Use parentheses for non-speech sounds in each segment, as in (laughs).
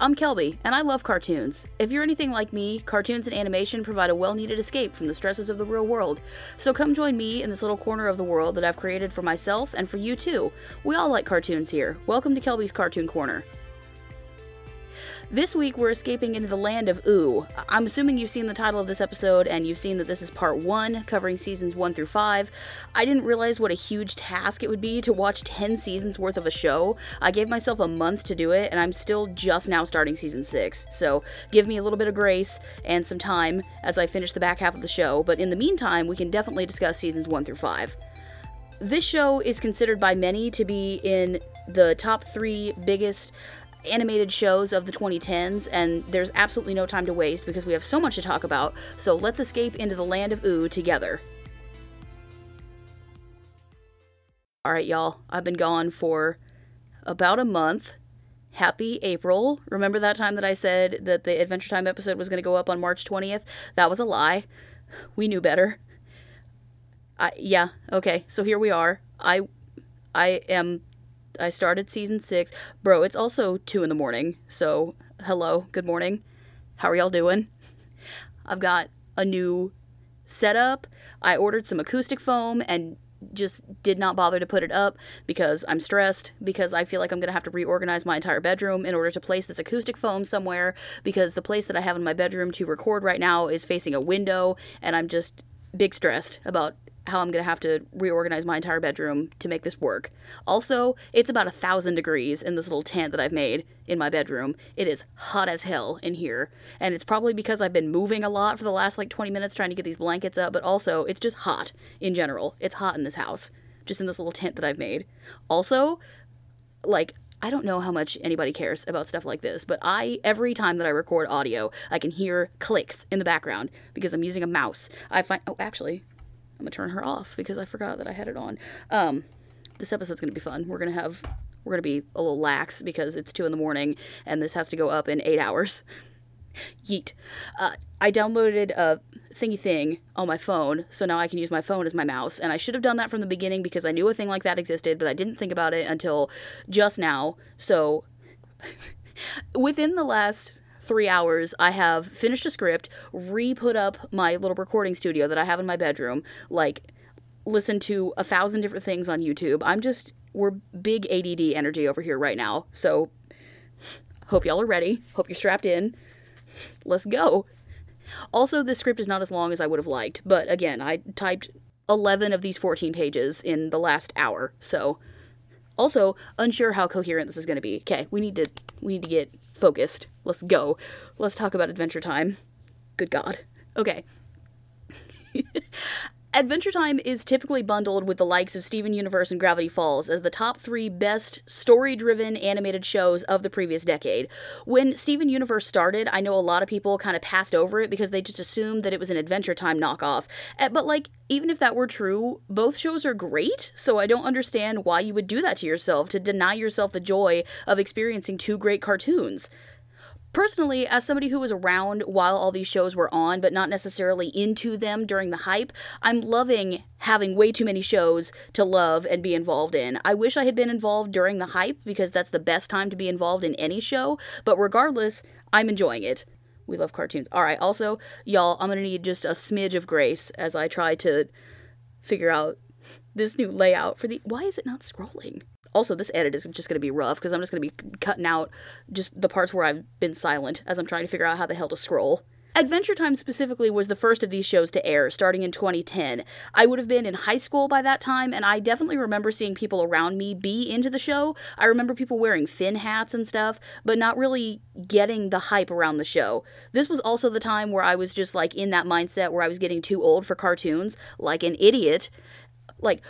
I'm Kelby, and I love cartoons. If you're anything like me, cartoons and animation provide a well needed escape from the stresses of the real world. So come join me in this little corner of the world that I've created for myself and for you too. We all like cartoons here. Welcome to Kelby's Cartoon Corner. This week, we're escaping into the land of Ooo. I'm assuming you've seen the title of this episode and you've seen that this is part one, covering seasons one through five. I didn't realize what a huge task it would be to watch 10 seasons worth of a show. I gave myself a month to do it, and I'm still just now starting season six. So give me a little bit of grace and some time as I finish the back half of the show, but in the meantime, we can definitely discuss seasons one through five. This show is considered by many to be in the top three biggest animated shows of the 2010s, and there's absolutely no time to waste because we have so much to talk about. So let's escape into the land of Ooo together. Alright, y'all, I've been gone for about a month. Happy April. Remember that time that I said that the Adventure Time episode was going to go up on March 20th? That was a lie. We knew better. I, yeah, okay. So here we are. I I am I started season six. Bro, it's also two in the morning. So, hello, good morning. How are y'all doing? I've got a new setup. I ordered some acoustic foam and just did not bother to put it up because I'm stressed, because I feel like I'm going to have to reorganize my entire bedroom in order to place this acoustic foam somewhere, because the place that I have in my bedroom to record right now is facing a window, and I'm just big stressed about how I'm gonna have to reorganize my entire bedroom to make this work. Also, it's about a thousand degrees in this little tent that I've made in my bedroom. It is hot as hell in here, and it's probably because I've been moving a lot for the last like 20 minutes trying to get these blankets up, but also it's just hot in general. It's hot in this house, just in this little tent that I've made. Also, like I don't know how much anybody cares about stuff like this, but I every time that I record audio, I can hear clicks in the background because I'm using a mouse. I find oh actually, I'm gonna turn her off because I forgot that I had it on. Um, this episode's gonna be fun. We're gonna have we're gonna be a little lax because it's two in the morning and this has to go up in eight hours. Yeet. Uh, I downloaded a thingy thing on my phone, so now I can use my phone as my mouse. And I should have done that from the beginning because I knew a thing like that existed, but I didn't think about it until just now. So (laughs) within the last three hours, I have finished a script, re put up my little recording studio that I have in my bedroom, like listen to a thousand different things on YouTube. I'm just, we're big ADD energy over here right now. So, hope y'all are ready. Hope you're strapped in. Let's go. Also, this script is not as long as I would have liked, but again, I typed 11 of these 14 pages in the last hour. So, also unsure how coherent this is going to be. Okay, we need to we need to get focused. Let's go. Let's talk about Adventure Time. Good God. Okay. (laughs) Adventure Time is typically bundled with the likes of Steven Universe and Gravity Falls as the top three best story driven animated shows of the previous decade. When Steven Universe started, I know a lot of people kind of passed over it because they just assumed that it was an Adventure Time knockoff. Eh, but, like, even if that were true, both shows are great, so I don't understand why you would do that to yourself to deny yourself the joy of experiencing two great cartoons personally, as somebody who was around while all these shows were on, but not necessarily into them during the hype, I'm loving having way too many shows to love and be involved in. I wish I had been involved during the hype because that's the best time to be involved in any show, but regardless, I'm enjoying it. We love cartoons. All right, also, y'all, I'm gonna need just a smidge of grace as I try to figure out this new layout for the. Why is it not scrolling? Also this edit is just going to be rough because i'm just going to be cutting out just the parts where i've been silent as i'm trying to figure out how the hell to scroll Adventure Time specifically was the first of these shows to air, starting in 2010. I would have been in high school by that time, and I definitely remember seeing people around me be into the show. I remember people wearing Finn hats and stuff, but not really getting the hype around the show. This was also the time where I was just like in that mindset where I was getting too old for cartoons, like an idiot. Like,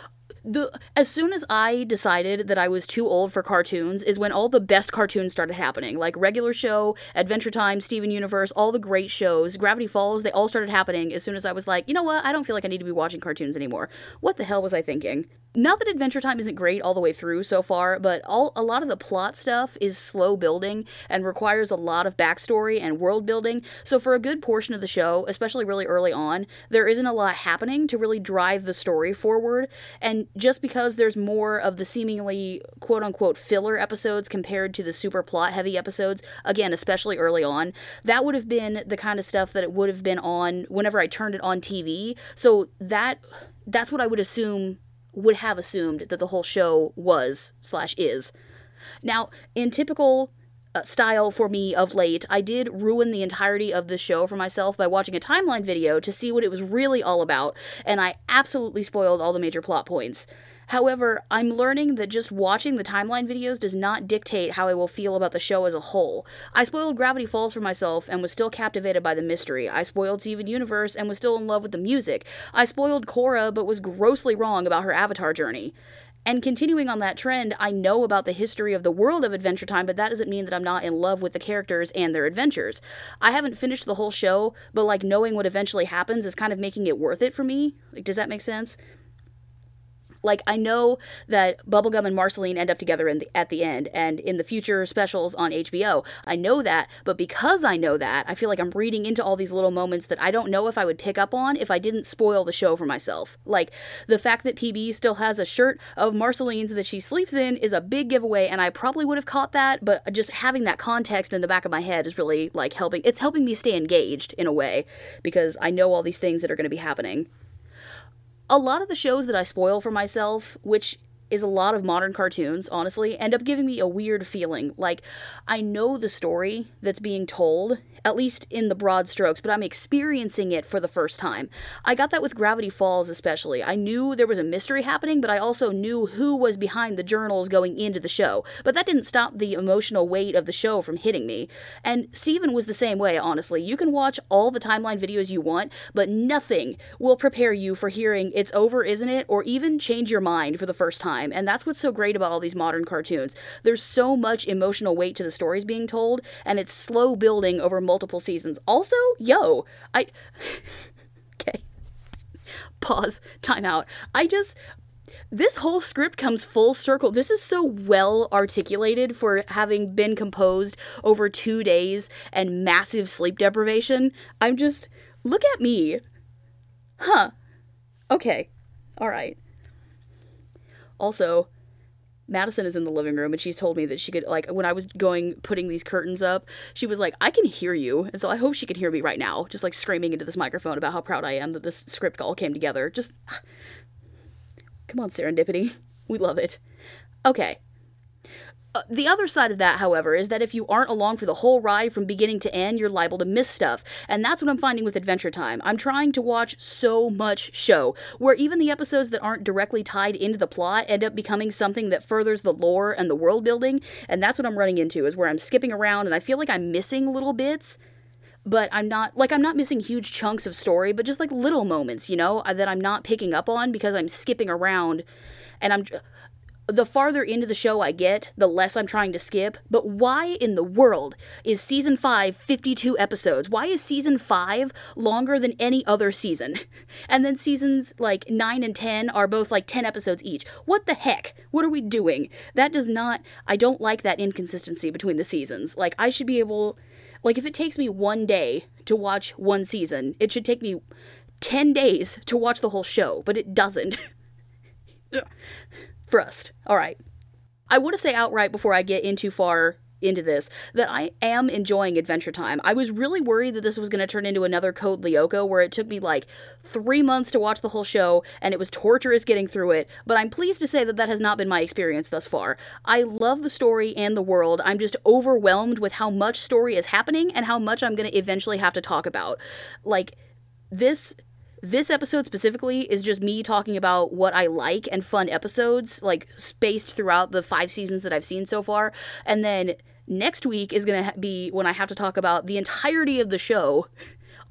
the as soon as I decided that I was too old for cartoons is when all the best cartoons started happening. Like regular show, Adventure Time, Steven Universe, all the great shows, Gravity Falls, they all started happening as soon as I was like, you know what, I don't feel like I need to be watching cartoons anymore. What the hell was I thinking? Not that Adventure Time isn't great all the way through so far, but all a lot of the plot stuff is slow building and requires a lot of backstory and world building. So for a good portion of the show, especially really early on, there isn't a lot happening to really drive the story forward. And just because there's more of the seemingly quote unquote filler episodes compared to the super plot heavy episodes, again, especially early on, that would have been the kind of stuff that it would have been on whenever I turned it on TV. So that that's what I would assume would have assumed that the whole show was slash is. Now, in typical uh, style for me of late, I did ruin the entirety of the show for myself by watching a timeline video to see what it was really all about, and I absolutely spoiled all the major plot points. However, I'm learning that just watching the timeline videos does not dictate how I will feel about the show as a whole. I spoiled Gravity Falls for myself and was still captivated by the mystery. I spoiled Steven Universe and was still in love with the music. I spoiled Korra but was grossly wrong about her avatar journey. And continuing on that trend, I know about the history of the world of Adventure Time, but that doesn't mean that I'm not in love with the characters and their adventures. I haven't finished the whole show, but like knowing what eventually happens is kind of making it worth it for me. Like, does that make sense? Like I know that Bubblegum and Marceline end up together in the, at the end and in the future specials on HBO. I know that, but because I know that, I feel like I'm reading into all these little moments that I don't know if I would pick up on if I didn't spoil the show for myself. Like the fact that PB still has a shirt of Marceline's that she sleeps in is a big giveaway and I probably would have caught that, but just having that context in the back of my head is really like helping it's helping me stay engaged in a way because I know all these things that are going to be happening a lot of the shows that I spoil for myself, which is a lot of modern cartoons, honestly, end up giving me a weird feeling. Like, I know the story that's being told, at least in the broad strokes, but I'm experiencing it for the first time. I got that with Gravity Falls, especially. I knew there was a mystery happening, but I also knew who was behind the journals going into the show. But that didn't stop the emotional weight of the show from hitting me. And Steven was the same way, honestly. You can watch all the timeline videos you want, but nothing will prepare you for hearing it's over, isn't it? Or even change your mind for the first time. And that's what's so great about all these modern cartoons. There's so much emotional weight to the stories being told, and it's slow building over multiple seasons. Also, yo, I. (laughs) okay. Pause. Time out. I just. This whole script comes full circle. This is so well articulated for having been composed over two days and massive sleep deprivation. I'm just. Look at me. Huh. Okay. All right. Also, Madison is in the living room and she's told me that she could like when I was going putting these curtains up, she was like, "I can hear you." And so I hope she can hear me right now, just like screaming into this microphone about how proud I am that this script all came together. Just (sighs) Come on, serendipity. (laughs) We love it. Okay. Uh, the other side of that, however, is that if you aren't along for the whole ride from beginning to end, you're liable to miss stuff. And that's what I'm finding with Adventure Time. I'm trying to watch so much show, where even the episodes that aren't directly tied into the plot end up becoming something that furthers the lore and the world building. And that's what I'm running into, is where I'm skipping around and I feel like I'm missing little bits. But I'm not, like, I'm not missing huge chunks of story, but just like little moments, you know, that I'm not picking up on because I'm skipping around and I'm the farther into the show I get, the less I'm trying to skip. But why in the world is season 5 52 episodes? Why is season 5 longer than any other season? (laughs) And then seasons like 9 and 10 are both like 10 episodes each. What the heck? What are we doing? That does not, I don't like that inconsistency between the seasons. Like, I should be able, like, if it takes me one day to watch one season, it should take me 10 days to watch the whole show, but it doesn't. (laughs) Frust. All right. I want to say outright before I get in too far into this that I am enjoying Adventure Time. I was really worried that this was going to turn into another Code Lyoko where it took me like three months to watch the whole show and it was torturous getting through it, but I'm pleased to say that that has not been my experience thus far. I love the story and the world. I'm just overwhelmed with how much story is happening and how much I'm going to eventually have to talk about. Like, this this episode specifically is just me talking about what I like and fun episodes, like spaced throughout the five seasons that I've seen so far. And then next week is going to be when I have to talk about the entirety of the show,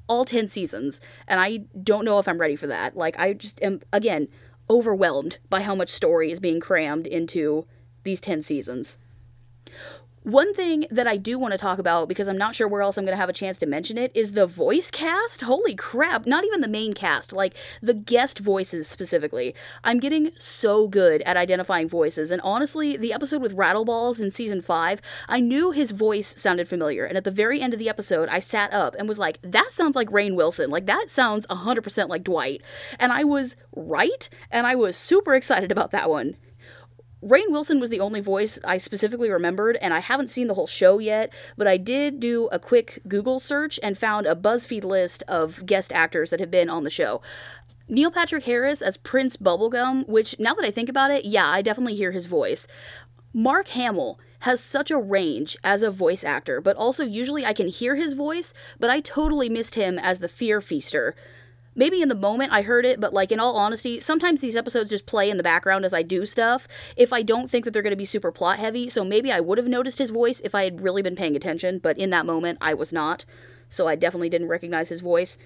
all 10 seasons. And I don't know if I'm ready for that. Like, I just am, again, overwhelmed by how much story is being crammed into these 10 seasons. One thing that I do want to talk about, because I'm not sure where else I'm going to have a chance to mention it, is the voice cast. Holy crap. Not even the main cast, like the guest voices specifically. I'm getting so good at identifying voices. And honestly, the episode with Rattleballs in season five, I knew his voice sounded familiar. And at the very end of the episode, I sat up and was like, that sounds like Rainn Wilson. Like, that sounds 100% like Dwight. And I was right. And I was super excited about that one. Rainn Wilson was the only voice I specifically remembered, and I haven't seen the whole show yet, but I did do a quick Google search and found a BuzzFeed list of guest actors that have been on the show. Neil Patrick Harris as Prince Bubblegum, which now that I think about it, yeah, I definitely hear his voice. Mark Hamill has such a range as a voice actor, but also usually I can hear his voice, but I totally missed him as the Fear Feaster maybe in the moment I heard it, but like in all honesty, sometimes these episodes just play in the background as I do stuff if I don't think that they're going to be super plot heavy. So maybe I would have noticed his voice if I had really been paying attention, but in that moment I was not. So I definitely didn't recognize his voice.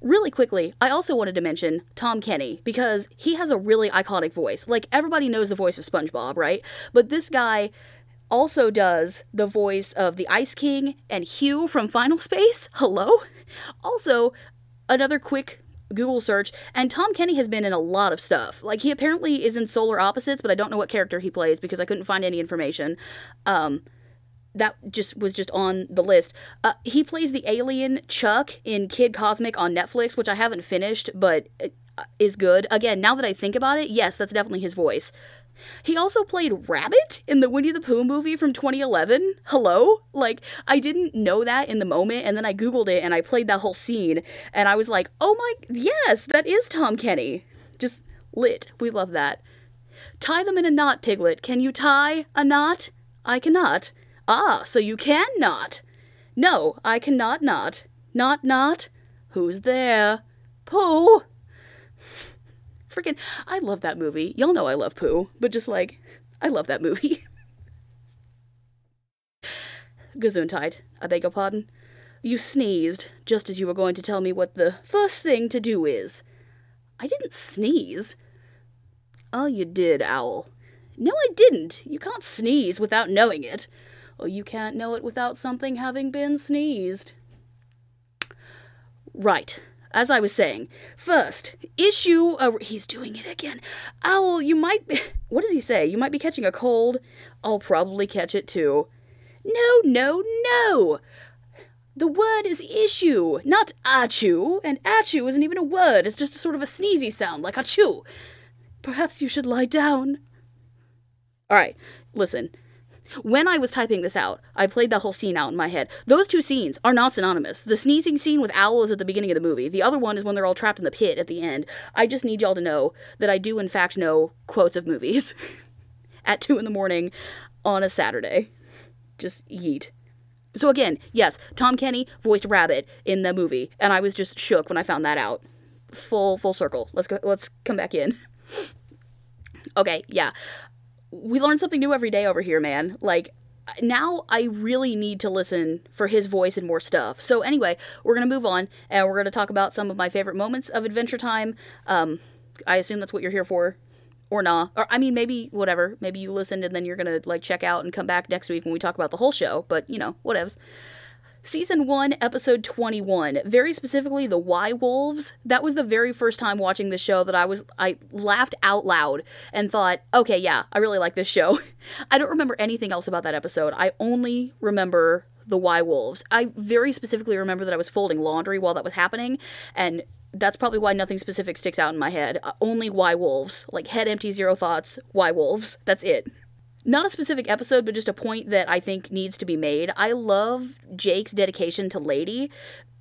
Really quickly, I also wanted to mention Tom Kenny because he has a really iconic voice. Like everybody knows the voice of SpongeBob, right? But this guy also does the voice of the Ice King and HUE from Final Space. (laughs) Hello? Also, another quick Google search, and Tom Kenny has been in a lot of stuff. Like he apparently is in Solar Opposites, but I don't know what character he plays because I couldn't find any information. Um, that just was just on the list. Uh, he plays the alien Chuck in Kid Cosmic on Netflix, which I haven't finished, but uh, is good. Again, now that I think about it, yes, that's definitely his voice. He also played Rabbit in the Winnie the Pooh movie from 2011. Hello? Like, I didn't know that in the moment, and then I Googled it and I played that whole scene, and I was like, oh my, yes, that is Tom Kenny. Just lit. We love that. Tie them in a knot, Piglet. Can you tie a knot? I cannot. Ah, so you can not. No, I cannot not. Not not. Who's there? Pooh freaking I love that movie. Y'all know I love Pooh, but just like I love that movie. (laughs) Gesundheit, I beg your pardon. You sneezed just as you were going to tell me what the first thing to do is. I didn't sneeze. Oh, you did, Owl. No, I didn't. You can't sneeze without knowing it. Or you can't know it without something having been sneezed. Right as I was saying, first, issue a. He's doing it again. Owl, you might be. (laughs) What does he say? You might be catching a cold. I'll probably catch it too. No, no, no! The word is issue, not achoo, and achoo isn't even a word, it's just a sort of a sneezy sound, like achoo. Perhaps you should lie down. Alright, listen. When I was typing this out, I played the whole scene out in my head. Those two scenes are not synonymous. The sneezing scene with Owl is at the beginning of the movie. The other one is when they're all trapped in the pit at the end. I just need y'all to know that I do, in fact, know quotes of movies (laughs) at 2 in the morning on a Saturday. Just yeet. So again, yes, Tom Kenny voiced Rabbit in the movie, and I was just shook when I found that out. Full full circle. Let's go. Let's come back in. (laughs) okay, yeah we learn something new every day over here, man. Like, now I really need to listen for his voice and more stuff. So anyway, we're gonna move on and we're gonna talk about some of my favorite moments of Adventure Time. Um, I assume that's what you're here for, or nah. Or I mean, maybe whatever. Maybe you listened and then you're gonna like check out and come back next week when we talk about the whole show. But you know, whatevs. Season 1, episode 21, very specifically the Y Wolves. That was the very first time watching the show that I was I laughed out loud and thought, "Okay, yeah, I really like this show." (laughs) I don't remember anything else about that episode. I only remember the Y Wolves. I very specifically remember that I was folding laundry while that was happening and that's probably why nothing specific sticks out in my head. Uh, only Y Wolves. Like head empty, zero thoughts, Y Wolves. That's it not a specific episode, but just a point that I think needs to be made. I love Jake's dedication to Lady.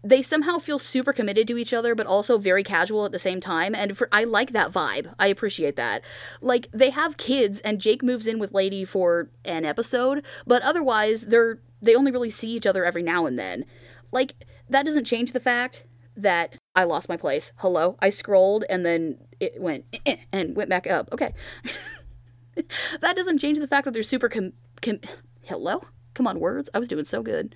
They somehow feel super committed to each other, but also very casual at the same time. And for I like that vibe. I appreciate that. Like they have kids, and Jake moves in with Lady for an episode, but otherwise they're they only really see each other every now and then. Like that doesn't change the fact that I lost my place. Hello, I scrolled and then it went (clears throat) and went back up. Okay. (laughs) (laughs) that doesn't change the fact that they're super com-, com- hello? Come on words. I was doing so good.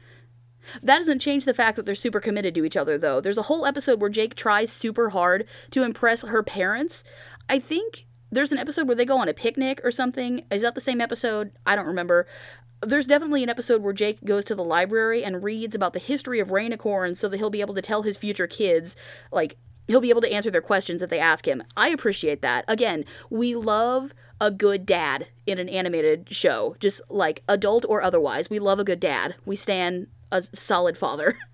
That doesn't change the fact that they're super committed to each other though. There's a whole episode where jake tries super hard to impress her parents. I think there's an episode where they go on a picnic or something. Is that the same episode? I don't remember. There's definitely an episode where Jake goes to the library and reads about the history of Rainicorn so that he'll be able to tell his future kids, like, he'll be able to answer their questions if they ask him. I appreciate that. Again, we love a good dad in an animated show, just like adult or otherwise. We love a good dad. We stand a solid father. (laughs)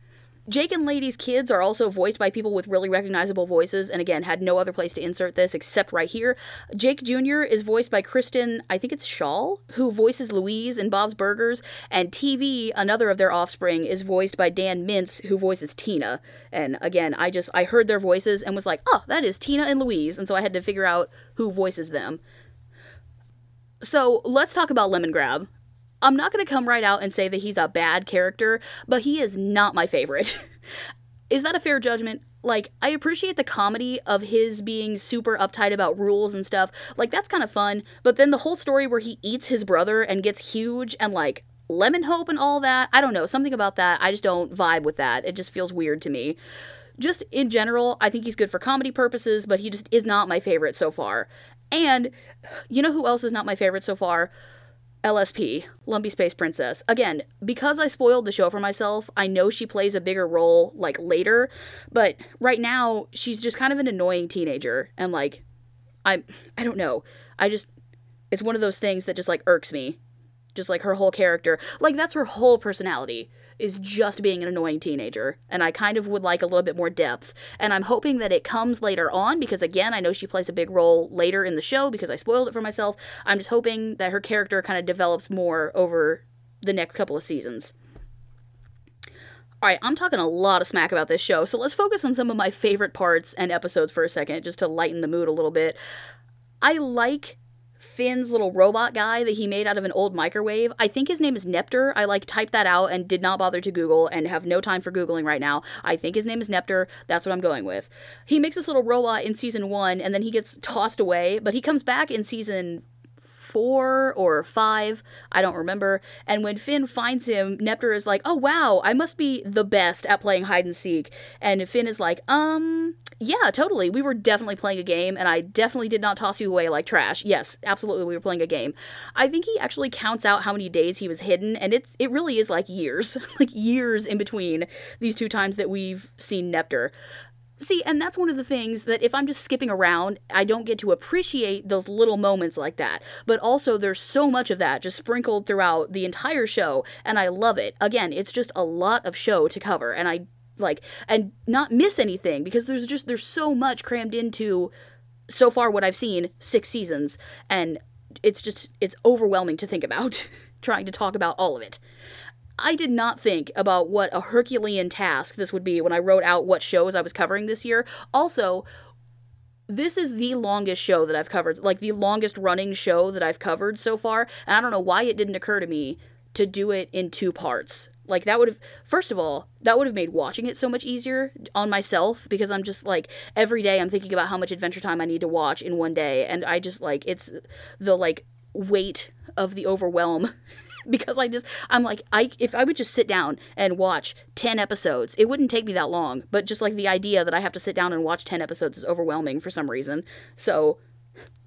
Jake and Lady's kids are also voiced by people with really recognizable voices, and again, had no other place to insert this except right here. Jake Jr. is voiced by Kristen, I think it's Schaal, who voices Louise in Bob's Burgers, and TV, another of their offspring, is voiced by Dan Mintz, who voices Tina. And again, I just, I heard their voices and was like, oh, that is Tina and Louise, and so I had to figure out who voices them. So let's talk about Lemongrab. I'm not going to come right out and say that he's a bad character, but he is not my favorite. (laughs) is that a fair judgment? Like, I appreciate the comedy of his being super uptight about rules and stuff. Like, that's kind of fun. But then the whole story where he eats his brother and gets huge and, like, lemon hope and all that, I don't know. Something about that, I just don't vibe with that. It just feels weird to me. Just in general, I think he's good for comedy purposes, but he just is not my favorite so far. And you know who else is not my favorite so far? LSP, Lumpy Space Princess. Again, because I spoiled the show for myself, I know she plays a bigger role like later, but right now she's just kind of an annoying teenager and like I I don't know. I just it's one of those things that just like irks me. Just like her whole character. Like that's her whole personality is just being an annoying teenager. And I kind of would like a little bit more depth. And I'm hoping that it comes later on because, again, I know she plays a big role later in the show because I spoiled it for myself. I'm just hoping that her character kind of develops more over the next couple of seasons. All right, I'm talking a lot of smack about this show, so let's focus on some of my favorite parts and episodes for a second, just to lighten the mood a little bit. I like Finn's little robot guy that he made out of an old microwave. I think his name is Nepter. I like typed that out and did not bother to Google and have no time for Googling right now. I think his name is Nepter. That's what I'm going with. He makes this little robot in season one and then he gets tossed away, but he comes back in season four or five, I don't remember. And when Finn finds him, Nepter is like, "Oh wow, I must be the best at playing hide and seek." And Finn is like, "Um, yeah, totally. We were definitely playing a game, and I definitely did not toss you away like trash. Yes, absolutely, we were playing a game." I think he actually counts out how many days he was hidden, and it's it really is like years, (laughs) like years in between these two times that we've seen Nepter. See, and that's one of the things that if I'm just skipping around, I don't get to appreciate those little moments like that. But also, there's so much of that just sprinkled throughout the entire show, and I love it. Again, it's just a lot of show to cover, and I like, and not miss anything because there's just, there's so much crammed into so far what I've seen six seasons, and it's just, it's overwhelming to think about (laughs) trying to talk about all of it. I did not think about what a Herculean task this would be when I wrote out what shows I was covering this year. Also, this is the longest show that I've covered, like the longest running show that I've covered so far. And I don't know why it didn't occur to me to do it in two parts. Like that would have first of all, that would have made watching it so much easier on myself because I'm just like every day I'm thinking about how much adventure time I need to watch in one day and I just like it's the like weight of the overwhelm (laughs) (laughs) because I just I'm like I if I would just sit down and watch 10 episodes, it wouldn't take me that long, but just like the idea that I have to sit down and watch 10 episodes is overwhelming for some reason. So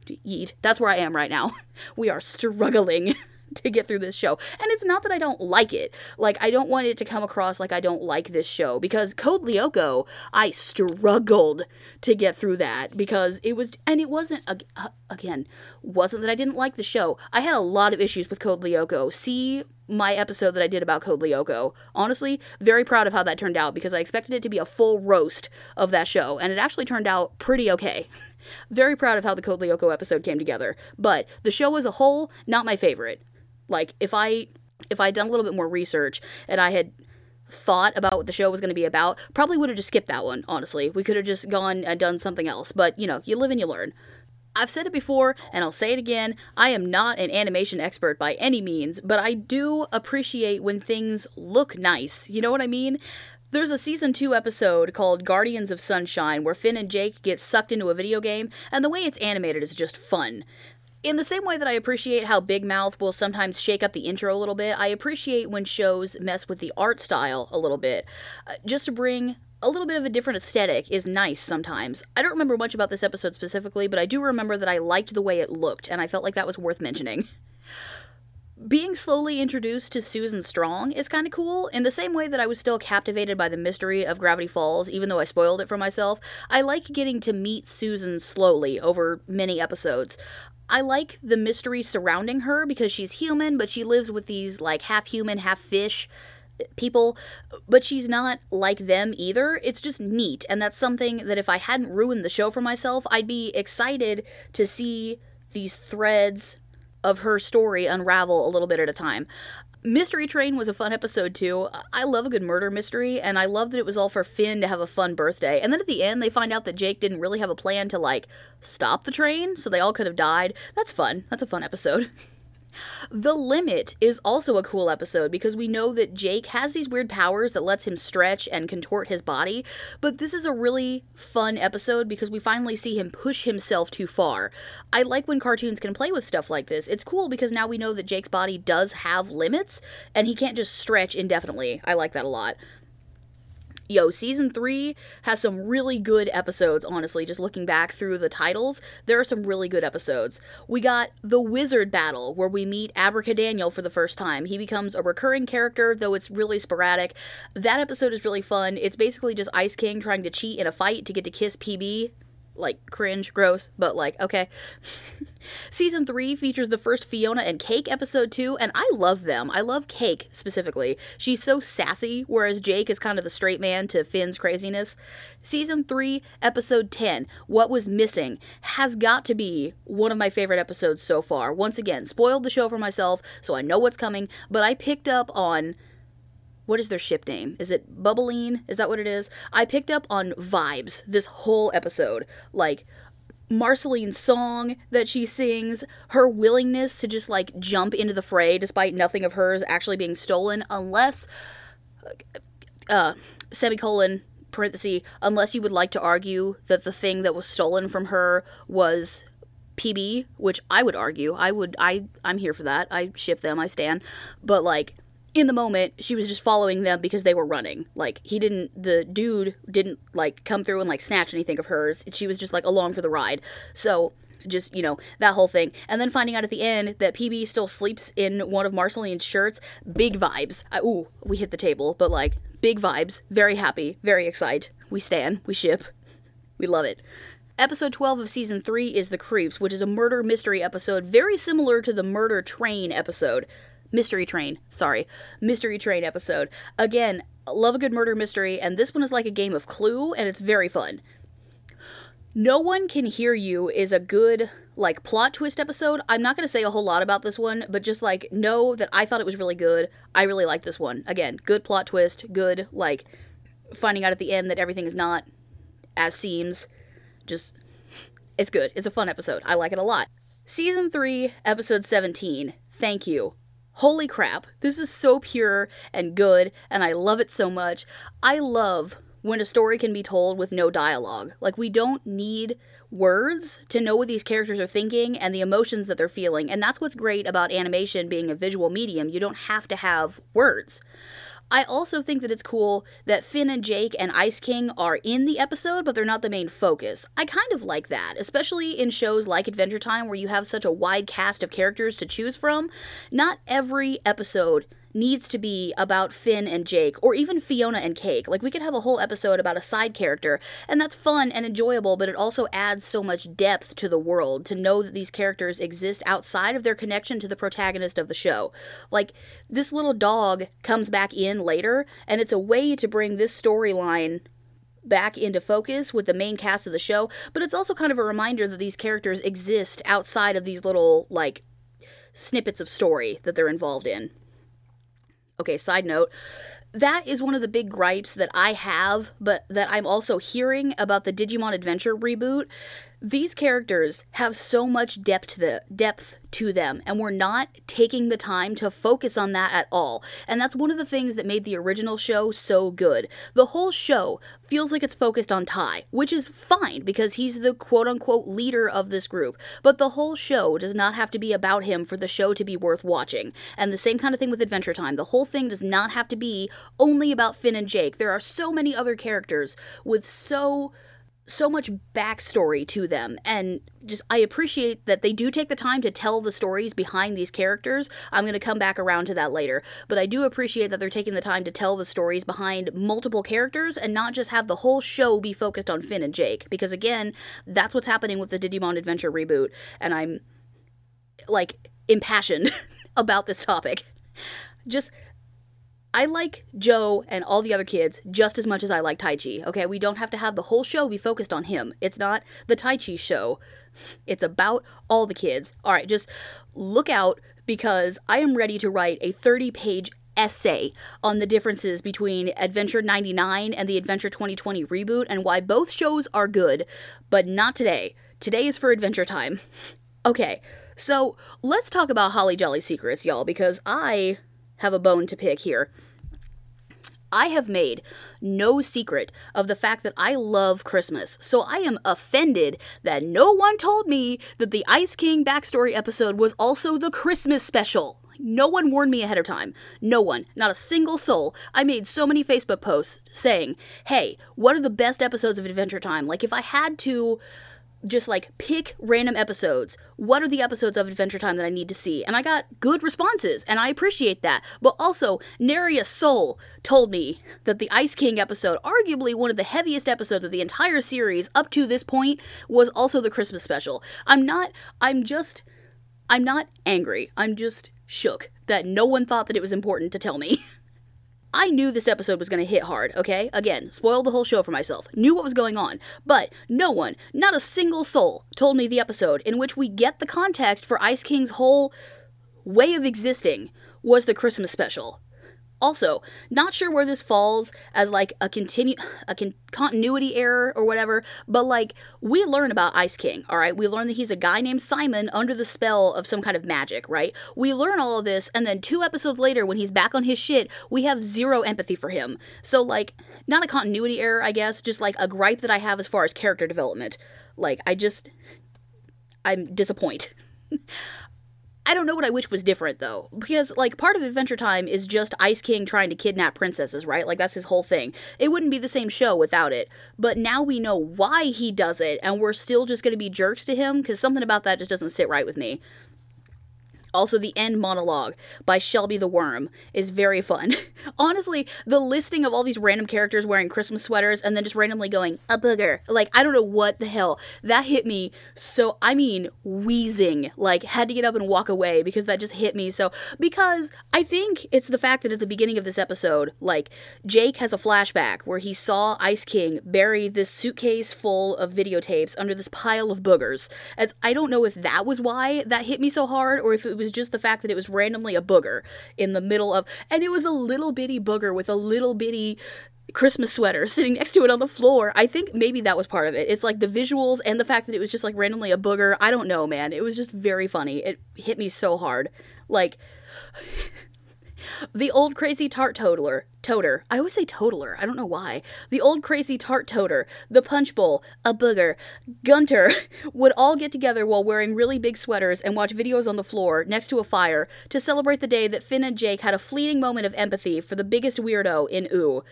yeet, that's where I am right now. (laughs) We are struggling (laughs) (laughs) to get through this show. And it's not that I don't like it. Like, I don't want it to come across like I don't like this show because Code Lyoko, I struggled to get through that because it was, and it wasn't, uh, again, wasn't that I didn't like the show. I had a lot of issues with Code Lyoko. See my episode that I did about Code Lyoko. Honestly, very proud of how that turned out because I expected it to be a full roast of that show, and it actually turned out pretty okay. (laughs) very proud of how the Code Lyoko episode came together. But the show as a whole, not my favorite. Like if I if I'd done a little bit more research and I had thought about what the show was going to be about, probably would have just skipped that one, honestly. We could have just gone and done something else. But, you know, you live and you learn. I've said it before and I'll say it again. I am not an animation expert by any means, but I do appreciate when things look nice. You know what I mean? There's a season 2 episode called Guardians of Sunshine where Finn and Jake get sucked into a video game, and the way it's animated is just fun in the same way that I appreciate how Big Mouth will sometimes shake up the intro a little bit, I appreciate when shows mess with the art style a little bit. Uh, just to bring a little bit of a different aesthetic is nice sometimes. I don't remember much about this episode specifically, but I do remember that I liked the way it looked, and I felt like that was worth mentioning. (laughs) being slowly introduced to Susan Strong is kind of cool. In the same way that I was still captivated by the mystery of Gravity Falls, even though I spoiled it for myself, I like getting to meet Susan slowly over many episodes. I like the mystery surrounding her because she's human, but she lives with these like half human, half fish people, but she's not like them either. It's just neat, and that's something that if I hadn't ruined the show for myself, I'd be excited to see these threads of her story unravel a little bit at a time. Mystery Train was a fun episode too. I love a good murder mystery, and I love that it was all for Finn to have a fun birthday. And then at the end, they find out that Jake didn't really have a plan to, like, stop the train, so they all could have died. That's fun. That's a fun episode. (laughs) The Limit is also a cool episode because we know that Jake has these weird powers that lets him stretch and contort his body, but this is a really fun episode because we finally see him push himself too far. I like when cartoons can play with stuff like this. It's cool because now we know that Jake's body does have limits and he can't just stretch indefinitely. I like that a lot yo, season three has some really good episodes, honestly. Just looking back through the titles, there are some really good episodes. We got The Wizard Battle, where we meet Abracadaniel for the first time. He becomes a recurring character, though it's really sporadic. That episode is really fun. It's basically just Ice King trying to cheat in a fight to get to kiss PB like cringe, gross, but like, okay. (laughs) Season 3 features the first Fiona and Cake episode 2, and I love them. I love Cake specifically. She's so sassy, whereas Jake is kind of the straight man to Finn's craziness. Season 3, episode 10, What Was Missing, has got to be one of my favorite episodes so far. Once again, spoiled the show for myself, so I know what's coming, but I picked up on what is their ship name? Is it Bubbline? Is that what it is? I picked up on vibes this whole episode. Like, Marceline's song that she sings, her willingness to just like jump into the fray despite nothing of hers actually being stolen, unless, uh, semicolon, parenthesis, unless you would like to argue that the thing that was stolen from her was PB, which I would argue. I would, I, I'm here for that. I ship them, I stand. But like, in the moment she was just following them because they were running. Like he didn't the dude didn't like come through and like snatch anything of hers. She was just like along for the ride. So just you know that whole thing. And then finding out at the end that pb still sleeps in one of marceline's shirts. Big vibes. I, ooh we hit the table but like big vibes. Very happy. Very excited. We stand. We ship. We love it. Episode 12 of season 3 is The Creeps, which is a murder mystery episode very similar to the Murder Train episode. Mystery Train, sorry. Mystery Train episode. Again, love a good murder mystery, and this one is like a game of Clue, and it's very fun. No One Can Hear You is a good, like, plot twist episode. I'm not going to say a whole lot about this one, but just, like, know that I thought it was really good. I really like this one. Again, good plot twist, good, like, finding out at the end that everything is not as seems. Just, it's good. It's a fun episode. I like it a lot. Season 3, Episode 17. Thank you. Holy crap, this is so pure and good, and I love it so much. I love when a story can be told with no dialogue. Like, we don't need words to know what these characters are thinking and the emotions that they're feeling. And that's what's great about animation being a visual medium. You don't have to have words. I also think that it's cool that Finn and Jake and Ice King are in the episode, but they're not the main focus. I kind of like that, especially in shows like Adventure Time where you have such a wide cast of characters to choose from. Not every episode needs to be about Finn and Jake, or even Fiona and Cake. Like, we could have a whole episode about a side character, and that's fun and enjoyable, but it also adds so much depth to the world to know that these characters exist outside of their connection to the protagonist of the show. Like, this little dog comes back in later, and it's a way to bring this storyline back into focus with the main cast of the show, but it's also kind of a reminder that these characters exist outside of these little, like, snippets of story that they're involved in. Okay, side note. That is one of the big gripes that I have, but that I'm also hearing about the Digimon Adventure reboot these characters have so much depth to, the, depth to them and we're not taking the time to focus on that at all. And that's one of the things that made the original show so good. The whole show feels like it's focused on Tai which is fine because he's the quote unquote leader of this group but the whole show does not have to be about him for the show to be worth watching. And the same kind of thing with adventure time. The whole thing does not have to be only about finn and jake. There are so many other characters with so so much backstory to them and just i appreciate that they do take the time to tell the stories behind these characters. I'm going to come back around to that later. But i do appreciate that they're taking the time to tell the stories behind multiple characters and not just have the whole show be focused on finn and jake. Because again that's what's happening with the digimon adventure reboot and i'm like impassioned (laughs) about this topic. Just I like Joe and all the other kids just as much as I like Taichi. Okay, we don't have to have the whole show be focused on him. It's not the Taichi show. It's about all the kids. All right, just look out because I am ready to write a 30 page essay on the differences between Adventure 99 and the Adventure 2020 reboot and why both shows are good, but not today. Today is for Adventure Time. (laughs) Okay, so let's talk about Holly Jolly Secrets, y'all, because I have a bone to pick here. I have made no secret of the fact that I love Christmas, so I am offended that no one told me that the Ice King backstory episode was also the Christmas special. No one warned me ahead of time. No one. Not a single soul. I made so many Facebook posts saying, hey, what are the best episodes of Adventure Time? Like, if I had to just like pick random episodes. What are the episodes of Adventure Time that I need to see? And I got good responses, and I appreciate that. But also, Naria Soul told me that the Ice King episode, arguably one of the heaviest episodes of the entire series up to this point, was also the Christmas special. I'm not, I'm just, I'm not angry. I'm just shook that no one thought that it was important to tell me. (laughs) I knew this episode was going to hit hard, okay? Again, spoiled the whole show for myself. Knew what was going on. But no one, not a single soul, told me the episode in which we get the context for Ice King's whole way of existing was the Christmas special. Also, not sure where this falls as like a continue a con- continuity error or whatever, but like we learn about Ice King, all right? We learn that he's a guy named Simon under the spell of some kind of magic, right? We learn all of this and then 2 episodes later when he's back on his shit, we have zero empathy for him. So like not a continuity error, I guess, just like a gripe that I have as far as character development. Like I just I'm disappointed. (laughs) I don't know what I wish was different though, because like part of Adventure Time is just Ice King trying to kidnap princesses, right? Like that's his whole thing. It wouldn't be the same show without it. But now we know why he does it, and we're still just gonna be jerks to him because something about that just doesn't sit right with me. Also, the end monologue by Shelby the Worm is very fun. (laughs) Honestly, the listing of all these random characters wearing Christmas sweaters and then just randomly going, a booger. Like, I don't know what the hell. That hit me so, I mean, wheezing. Like, had to get up and walk away because that just hit me so. Because I think it's the fact that at the beginning of this episode, like, Jake has a flashback where he saw Ice King bury this suitcase full of videotapes under this pile of boogers. As I don't know if that was why that hit me so hard or if it was was just the fact that it was randomly a booger in the middle of, and it was a little bitty booger with a little bitty Christmas sweater sitting next to it on the floor. I think maybe that was part of it. It's like the visuals and the fact that it was just like randomly a booger. I don't know, man. It was just very funny. It hit me so hard. Like, the old crazy tart totaler, toter. I always say totaler. I don't know why. The old crazy tart toter, the punch bowl, a booger, Gunter (laughs) would all get together while wearing really big sweaters and watch videos on the floor next to a fire to celebrate the day that Finn and Jake had a fleeting moment of empathy for the biggest weirdo in Ooo.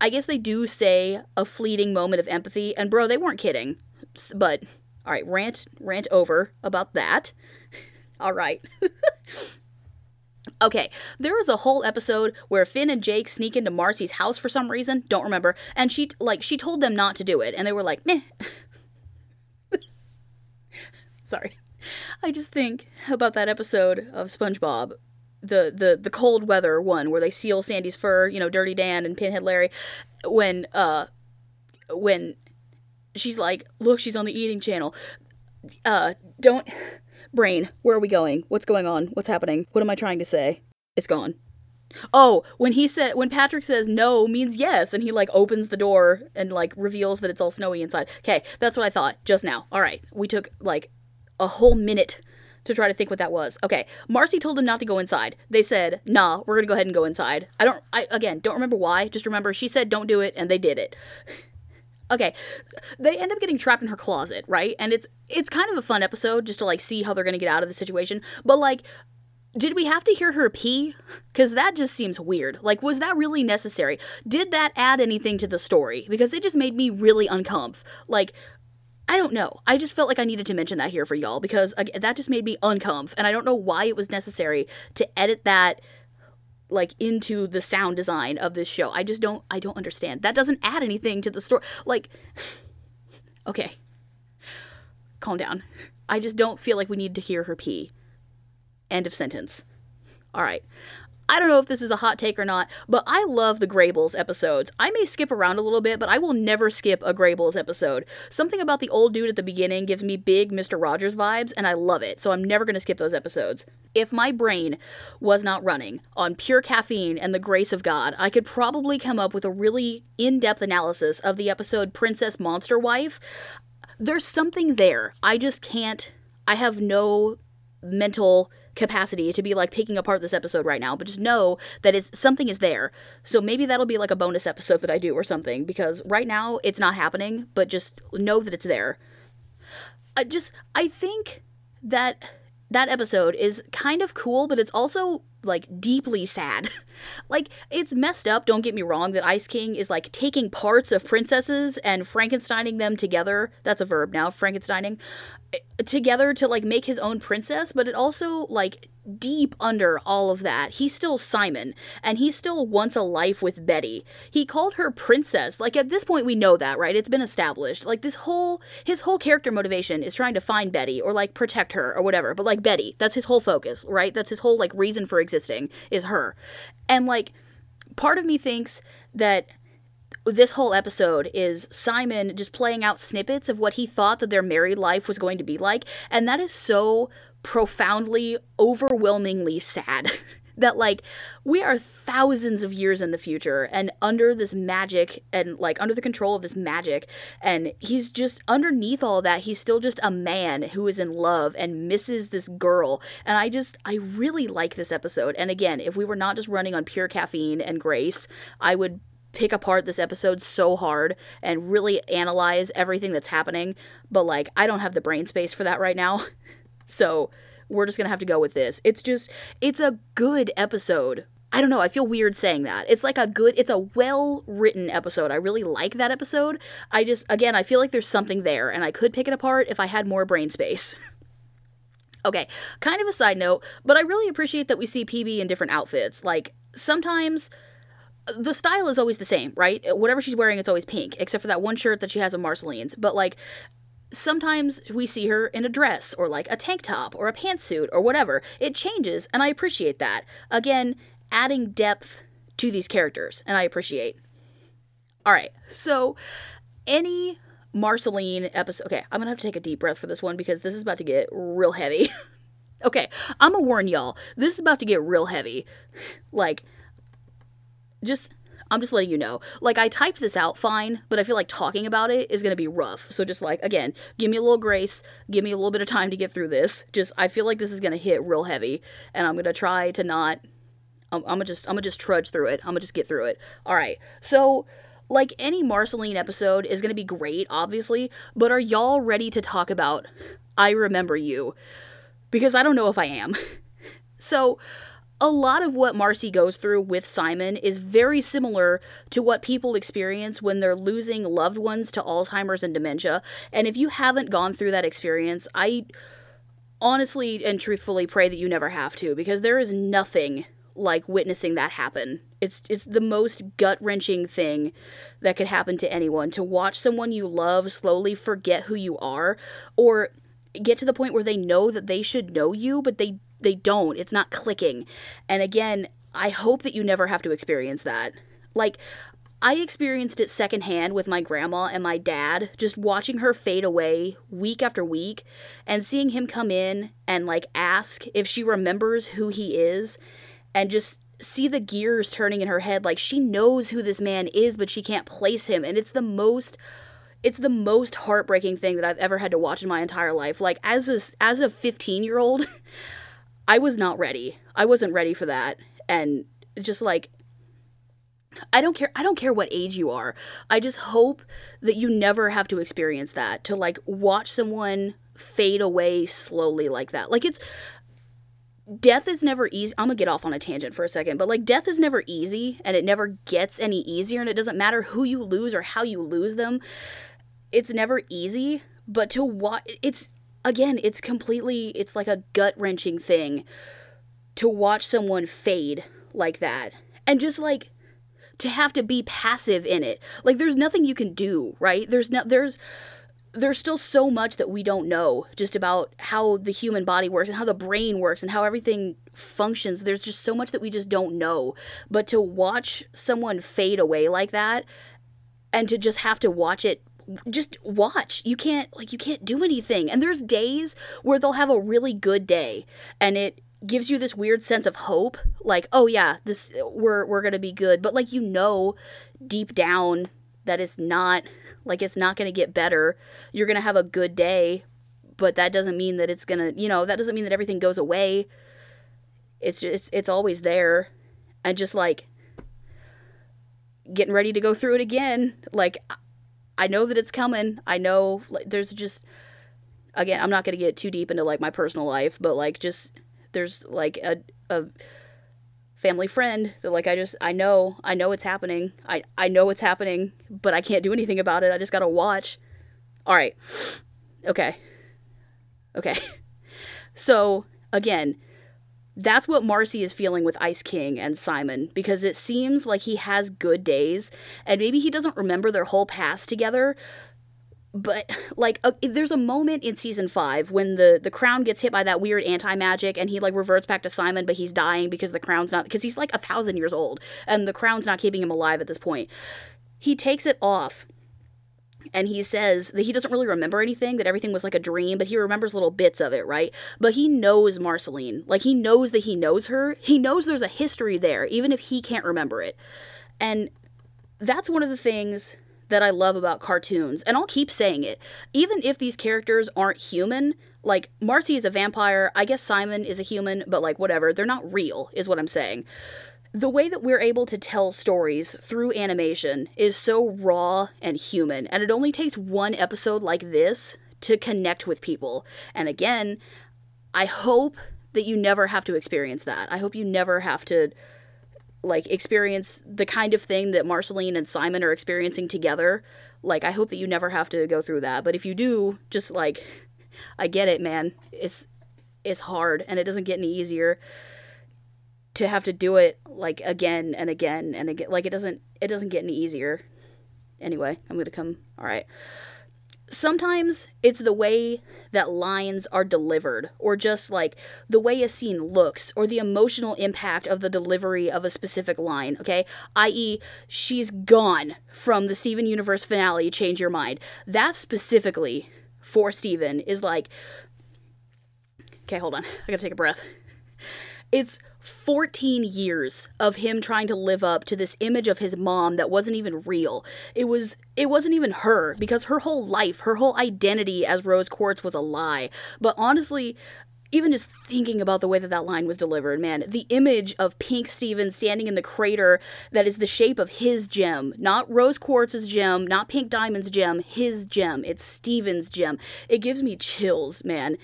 I guess they do say a fleeting moment of empathy, and bro, they weren't kidding. But all right, rant rant over about that. (laughs) all right. (laughs) Okay, there was a whole episode where Finn and Jake sneak into Marcy's house for some reason, don't remember, and she like she told them not to do it, and they were like, meh. (laughs) Sorry. I just think about that episode of SpongeBob, the the the cold weather one where they seal Sandy's fur, you know, Dirty Dan and Pinhead Larry, when uh when she's like, look, she's on the eating channel. Uh, don't Brain, where are we going? What's going on? What's happening? What am I trying to say? It's gone. Oh, when he said when Patrick says no means yes and he like opens the door and like reveals that it's all snowy inside. Okay, that's what I thought just now. All right. We took like a whole minute to try to think what that was. Okay, Marcy told them not to go inside. They said, "Nah, we're to go ahead and go inside." I don't I again, don't remember why. Just remember she said don't do it and they did it. Okay they end up getting trapped in her closet right and it's it's kind of a fun episode just to like see how they're gonna get out of the situation but like did we have to hear her pee? Because that just seems weird. Like, was that really necessary? Did that add anything to the story? Because it just made me really uncomf. Like, I don't know. I just felt like I needed to mention that here for y'all because again, that just made me uncomf, and I don't know why it was necessary to edit that like into the sound design of this show. I just don't. I don't understand. That doesn't add anything to the story. Like, (sighs) okay, calm down. I just don't feel like we need to hear her pee. End of sentence. All right. I don't know if this is a hot take or not, but I love the Graybles episodes. I may skip around a little bit, but I will never skip a Graybles episode. Something about the old dude at the beginning gives me big Mr. Rogers vibes, and I love it, so I'm never going to skip those episodes. If my brain was not running on pure caffeine and the grace of God, I could probably come up with a really in depth analysis of the episode Princess Monster Wife. There's something there. I just can't, I have no mental capacity to be like picking apart this episode right now, but just know that it's something is there. So maybe that'll be like a bonus episode that I do or something because right now it's not happening, but just know that it's there. I just I think that that episode is kind of cool, but it's also like deeply sad. (laughs) like it's messed up, don't get me wrong, that Ice King is like taking parts of princesses and Frankensteining them together. That's a verb now, Frankensteining together to like make his own princess, but it also like deep under all of that, he's still Simon and he still wants a life with Betty. He called her princess. Like at this point we know that, right? It's been established. Like this whole his whole character motivation is trying to find Betty or like protect her or whatever. But like Betty, that's his whole focus, right? That's his whole like reason for existing is her. And like part of me thinks that this whole episode is Simon just playing out snippets of what he thought that their married life was going to be like. And that is so profoundly, overwhelmingly sad. (laughs) that like we are thousands of years in the future and under this magic and like under the control of this magic and he's just underneath all that he's still just a man who is in love and misses this girl and i just i really like this episode and again if we were not just running on pure caffeine and grace i would pick apart this episode so hard and really analyze everything that's happening, but like I don't have the brain space for that right now. (laughs) so, we're just going to have to go with this. It's just it's a good episode. I don't know, I feel weird saying that. It's like a good it's a well-written episode. I really like that episode. I just again, I feel like there's something there and I could pick it apart if I had more brain space. (laughs) okay, kind of a side note, but I really appreciate that we see PB in different outfits. Like sometimes the style is always the same, right? Whatever she's wearing, it's always pink, except for that one shirt that she has on Marceline's. But like, sometimes we see her in a dress or like a tank top or a pantsuit or whatever. It changes, and I appreciate that. Again, adding depth to these characters, and I appreciate. All right, so any Marceline episode. Okay, I'm gonna have to take a deep breath for this one because this is about to get real heavy. (laughs) okay, I'm gonna warn y'all. This is about to get real heavy. (laughs) like, just I'm just letting you know. Like I typed this out fine, but I feel like talking about it is going to be rough. So just like again, give me a little grace, give me a little bit of time to get through this. Just I feel like this is going to hit real heavy and I'm going to try to not I'm, going to just I'm going to just trudge through it. I'm going to just get through it. All right. So like any Marceline episode is going to be great, obviously, but are y'all ready to talk about I remember you? Because I don't know if I am. (laughs) so a lot of what Marcy goes through with Simon is very similar to what people experience when they're losing loved ones to Alzheimer's and dementia. And if you haven't gone through that experience, I honestly and truthfully pray that you never have to because there is nothing like witnessing that happen. It's it's the most gut-wrenching thing that could happen to anyone to watch someone you love slowly forget who you are or get to the point where they know that they should know you but they they don't. It's not clicking. And again, I hope that you never have to experience that. Like, I experienced it secondhand with my grandma and my dad, just watching her fade away week after week and seeing him come in and like ask if she remembers who he is and just see the gears turning in her head like she knows who this man is but she can't place him and it's the most it's the most heartbreaking thing that I've ever had to watch in my entire life like as a as a 15 year old (laughs) I was not ready. I wasn't ready for that. And just like I don't care I don't care what age you are. I just hope that you never have to experience that to like watch someone fade away slowly like that. Like it's death is never easy. I'm gonna get off on a tangent for a second, but like death is never easy and it never gets any easier and it doesn't matter who you lose or how you lose them. It's never easy, but to watch it's again, it's completely it's like a gut-wrenching thing to watch someone fade like that. And just like to have to be passive in it. Like there's nothing you can do, right? There's no there's there's still so much that we don't know just about how the human body works and how the brain works and how everything functions. There's just so much that we just don't know. But to watch someone fade away like that and to just have to watch it just watch. You can't like you can't do anything. And there's days where they'll have a really good day and it gives you this weird sense of hope like oh yeah this we're we're going to be good but like you know deep down that it's not like it's not going to get better. You're going to have a good day, but that doesn't mean that it's going to, you know, that doesn't mean that everything goes away. It's just it's always there and just like getting ready to go through it again. Like I know that it's coming. I know like there's just again, I'm not going to get too deep into like my personal life, but like just there's like a a family friend that like I just I know I know it's happening. I I know it's happening, but I can't do anything about it. I just got to watch. All right. Okay. Okay. (laughs) So, again, that's what Marcy is feeling with Ice King and Simon because it seems like he has good days and maybe he doesn't remember their whole past together, but like uh, there's a moment in season five when the the crown gets hit by that weird anti-magic and he like reverts back to simon but he's dying because the crown's not because he's like a thousand years old and the crown's not keeping him alive at this point. He takes it off and he says that he doesn't really remember anything that everything was like a dream but he remembers little bits of it right? But he knows marceline. Like he knows that he knows her. He knows there's a history there even if he can't remember it. And that's one of the things that I love about cartoons, and I'll keep saying it. Even if these characters aren't human, like Marcy is a vampire, I guess Simon is a human, but like whatever, they're not real, is what I'm saying. The way that we're able to tell stories through animation is so raw and human, and it only takes one episode like this to connect with people. And again, I hope that you never have to experience that. I hope you never have to like experience the kind of thing that Marceline and Simon are experiencing together. Like I hope that you never have to go through that. But if you do, just like I get it, man. It's it's hard and it doesn't get any easier to have to do it like again and again and again. Like it doesn't it doesn't get any easier. Anyway, I'm to come. All right sometimes it's the way that lines are delivered, or just like the way a scene looks, or the emotional impact of the delivery of a specific line, okay? I.e., she's gone from the Steven Universe finale, Change Your Mind. That specifically for Steven is like. Okay, hold on. I gotta take a breath. It's 14 years of him trying to live up to this image of his mom that wasn't even real. It was it wasn't even her because her whole life, her whole identity as Rose Quartz was a lie. But honestly, even just thinking about the way that that line was delivered, man, the image of Pink Steven standing in the crater that is the shape of his gem, not Rose Quartz's gem, not Pink Diamond's gem, his gem. It's Steven's gem. It gives me chills, man,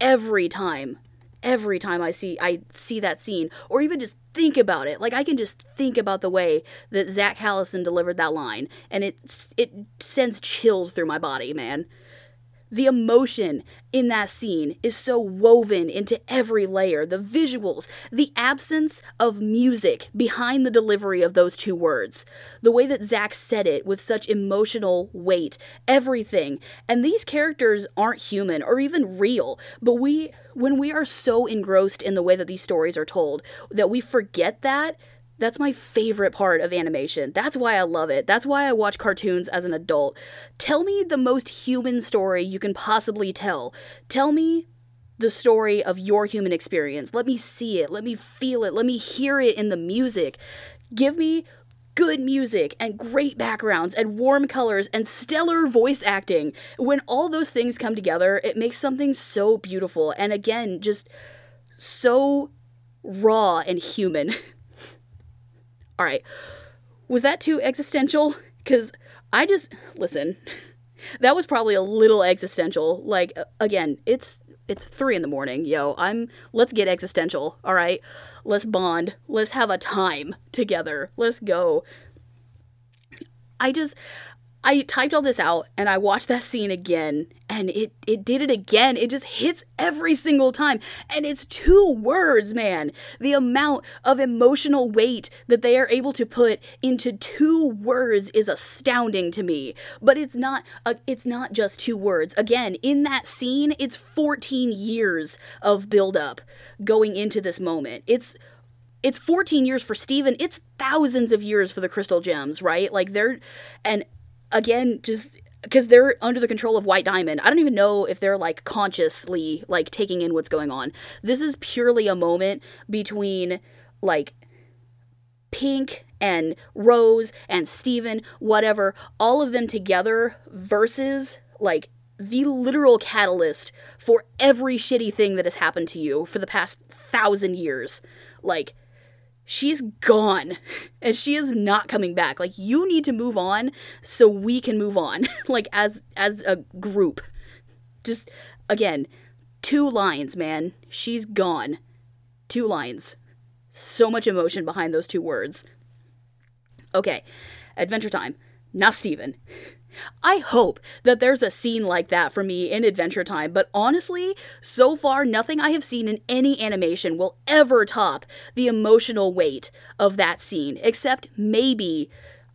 every time every time I see I see that scene or even just think about it. Like I can just think about the way that Zach Callison delivered that line and it it sends chills through my body, man the emotion in that scene is so woven into every layer. The visuals, the absence of music behind the delivery of those two words, the way that Zach said it with such emotional weight, everything. And these characters aren't human or even real, but we, when we are so engrossed in the way that these stories are told, that we forget that that's my favorite part of animation. That's why I love it. That's why I watch cartoons as an adult. Tell me the most human story you can possibly tell. Tell me the story of your human experience. Let me see it. Let me feel it. Let me hear it in the music. Give me good music and great backgrounds and warm colors and stellar voice acting. When all those things come together, it makes something so beautiful and again, just so raw and human. (laughs) All right. Was that too existential? Because I just, listen, (laughs) that was probably a little existential. Like, again, it's it's three in the morning, yo. I'm let's get existential, all right? Let's bond. Let's have a time together. Let's go. I just I typed all this out and I watched that scene again and it it did it again. It just hits every single time. And it's two words, man. The amount of emotional weight that they are able to put into two words is astounding to me. But it's not a, it's not just two words. Again, in that scene, it's 14 years of build up going into this moment. It's it's 14 years for Steven. It's thousands of years for the crystal gems, right? Like they're and again, just because they're under the control of White Diamond. I don't even know if they're like consciously like taking in what's going on. This is purely a moment between like Pink and Rose and Steven, whatever, all of them together versus like the literal catalyst for every shitty thing that has happened to you for the past thousand years. Like, she's gone and she is not coming back. Like you need to move on so we can move on (laughs) like as as a group. Just again two lines man. She's gone. Two lines. So much emotion behind those two words. Okay adventure time. Now steven I hope that there's a scene like that for me in Adventure Time, but honestly, so far, nothing I have seen in any animation will ever top the emotional weight of that scene, except maybe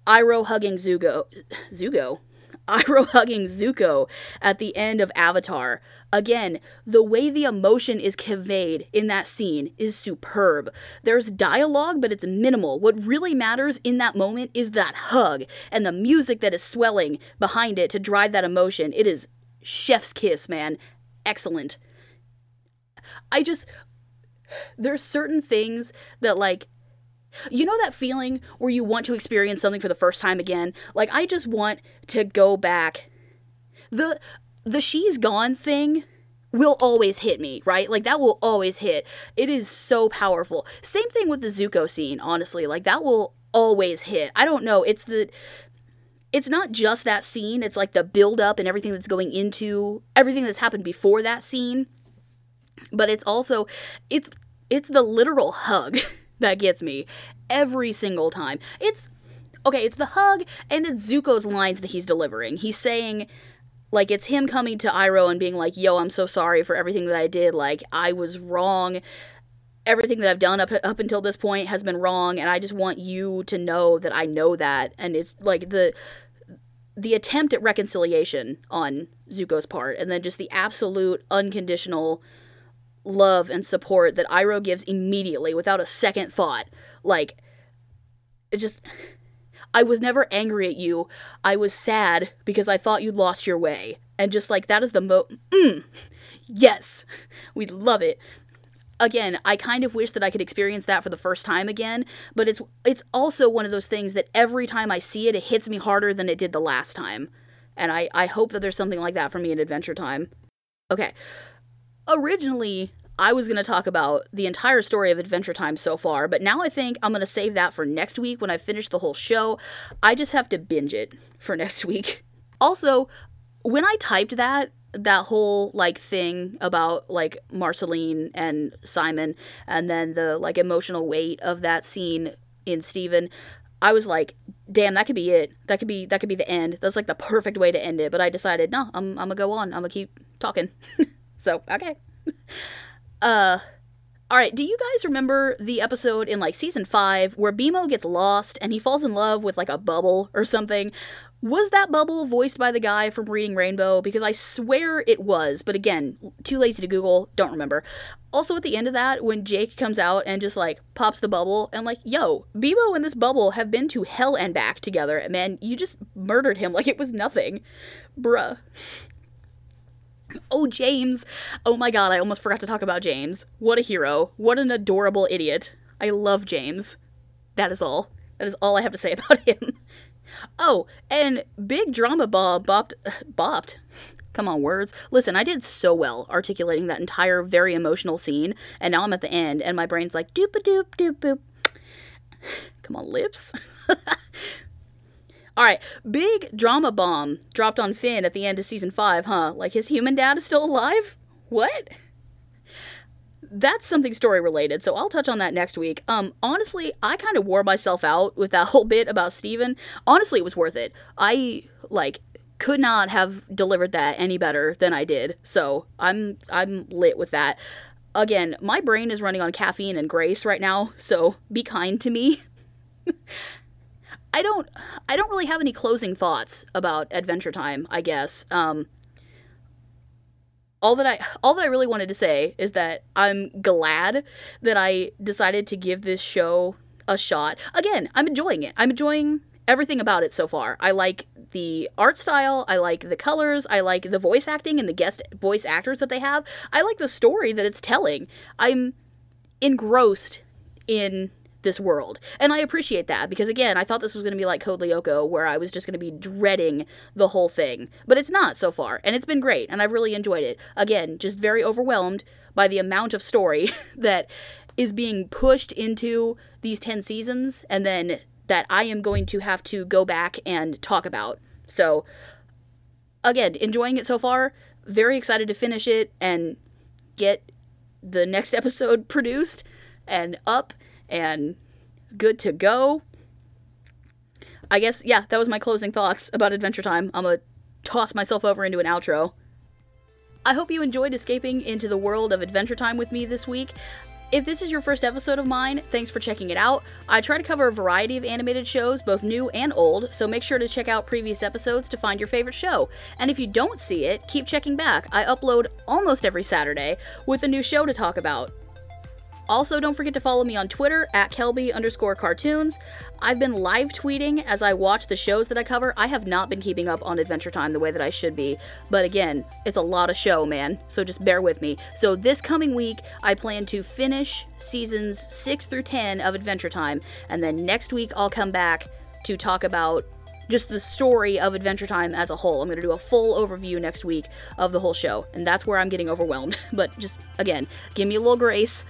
Iroh hugging Zuko. Zuko? Iroh hugging Zuko at the end of Avatar. Again, the way the emotion is conveyed in that scene is superb. There's dialogue, but it's minimal. What really matters in that moment is that hug and the music that is swelling behind it to drive that emotion. It is chef's kiss, man. Excellent. I just. There's certain things that, like, you know that feeling where you want to experience something for the first time again? Like I just want to go back. The the she's gone thing will always hit me, right? Like that will always hit. It is so powerful. Same thing with the Zuko scene, honestly. Like that will always hit. I don't know. It's the it's not just that scene, it's like the build up and everything that's going into everything that's happened before that scene. But it's also it's it's the literal hug (laughs) that gets me every single time. It's okay, it's the hug and it's Zuko's lines that he's delivering. He's saying like it's him coming to Iroh and being like, "Yo, I'm so sorry for everything that I did. Like I was wrong. Everything that I've done up up until this point has been wrong, and I just want you to know that I know that." And it's like the the attempt at reconciliation on Zuko's part, and then just the absolute unconditional love and support that Iroh gives immediately without a second thought. Like, it just. I was never angry at you. I was sad because I thought you'd lost your way. And just like that is the mo. Mm, yes, we love it. Again, I kind of wish that I could experience that for the first time again, but it's it's also one of those things that every time I see it, it hits me harder than it did the last time. And I, I hope that there's something like that for me in Adventure Time. Okay, originally I was going to talk about the entire story of Adventure Time so far, but now I think I'm going to save that for next week when I finish the whole show. I just have to binge it for (laughs) next week. Also, when I typed that, that whole like thing about like Marceline and Simon and then the like emotional weight of that scene in Steven, I was like, damn, that could be it. That could be that could be the end. That's like the perfect way to end it. But I decided, no, I'm I'm gonna go on. I'm gonna keep talking. (laughs) So, okay. (laughs) uh all right, do you guys remember the episode in like season 5 where BMO gets lost and he falls in love with like a bubble or something? Was that bubble voiced by the guy from Reading Rainbow? Because I swear it was, but again, too lazy to Google, don't remember. Also, at the end of that, when Jake comes out and just like pops the bubble, and like, yo, BMO and this bubble have been to hell and back together. Man, you just murdered him like it was nothing. Bruh. Oh, James. Oh my god, I almost forgot to talk about James. What a hero. What an adorable idiot. I love James. That is all. That is all I have to say (laughs) about him. Oh, and Big Drama Bob bopped. (sighs) bopped. Come on, words. Listen, I did so well articulating that entire very emotional scene, and now I'm at the end, and my brain's like doop a doop doop boop. (sighs) Come on, lips. (laughs) All right, big drama bomb dropped on Finn at the end of season five, huh? Like his human dad is still alive? What? that's something story related, so I'll touch on that next week. Um, honestly, I kind of wore myself out with that (laughs) whole bit about Steven. Honestly, it was worth it. I like could not have delivered that any better than I did. So I'm I'm lit with that. Again, my brain is running on caffeine and grace right now, so be kind to me. (laughs) I don't I don't really have any closing thoughts about Adventure Time, I guess. Um all that I all that I really wanted to say is that I'm glad that I decided to give this show a shot. Again, I'm enjoying it. I'm enjoying everything about it so far. I like the art style, I like the colors, I like the voice acting and the guest voice actors that they have. I like the story that it's telling. I'm engrossed in this world. And I appreciate that because again, I thought this was going to be like Code Lyoko where I was just going to be dreading the whole thing. But it's not so far, and it's been great and I've really enjoyed it. Again, just very overwhelmed by the amount of story (laughs) that is being pushed into these 10 seasons and then that I am going to have to go back and talk about. So again, enjoying it so far. Very excited to finish it and get the next (laughs) episode produced and up and good to go. I guess, yeah, that was my closing thoughts about Adventure Time. I'm gonna toss myself over into an outro. I hope you enjoyed escaping into the world of Adventure Time with me this week. If this is your first episode of mine, thanks for checking it out. I try to cover a variety of animated shows, both new and old, so make sure to check out previous episodes to find your favorite show. And if you don't see it, keep checking back. I upload almost every Saturday with a new show to talk about. Also, don't forget to follow me on Twitter at Kelby underscore cartoons. I've been live tweeting as I watch the shows that I cover. I have not been keeping up on Adventure Time the way that I should be, but again, it's a lot of show, man, so just bear with me. So, this coming week, I plan to finish seasons 6 through 10 of Adventure Time, and then next week, I'll come back to talk about just the story of Adventure Time as a whole. I'm going to do a full overview next week of the whole show, and that's where I'm getting overwhelmed. (laughs) but just, again, give me a little grace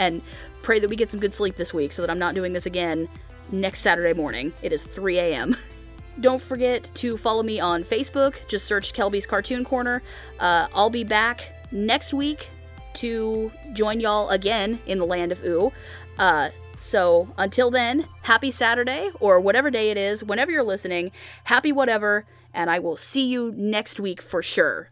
and pray that we get some good sleep this week so that I'm not doing this again next Saturday morning. It is 3 a.m. (laughs) Don't forget to follow me on Facebook. Just search Kelby's Cartoon Corner. Uh, I'll be back next week to join y'all again in the land of Ooo. Uh, so until then, happy Saturday or whatever day it is, whenever you're listening, happy whatever, and I will see you next week for sure.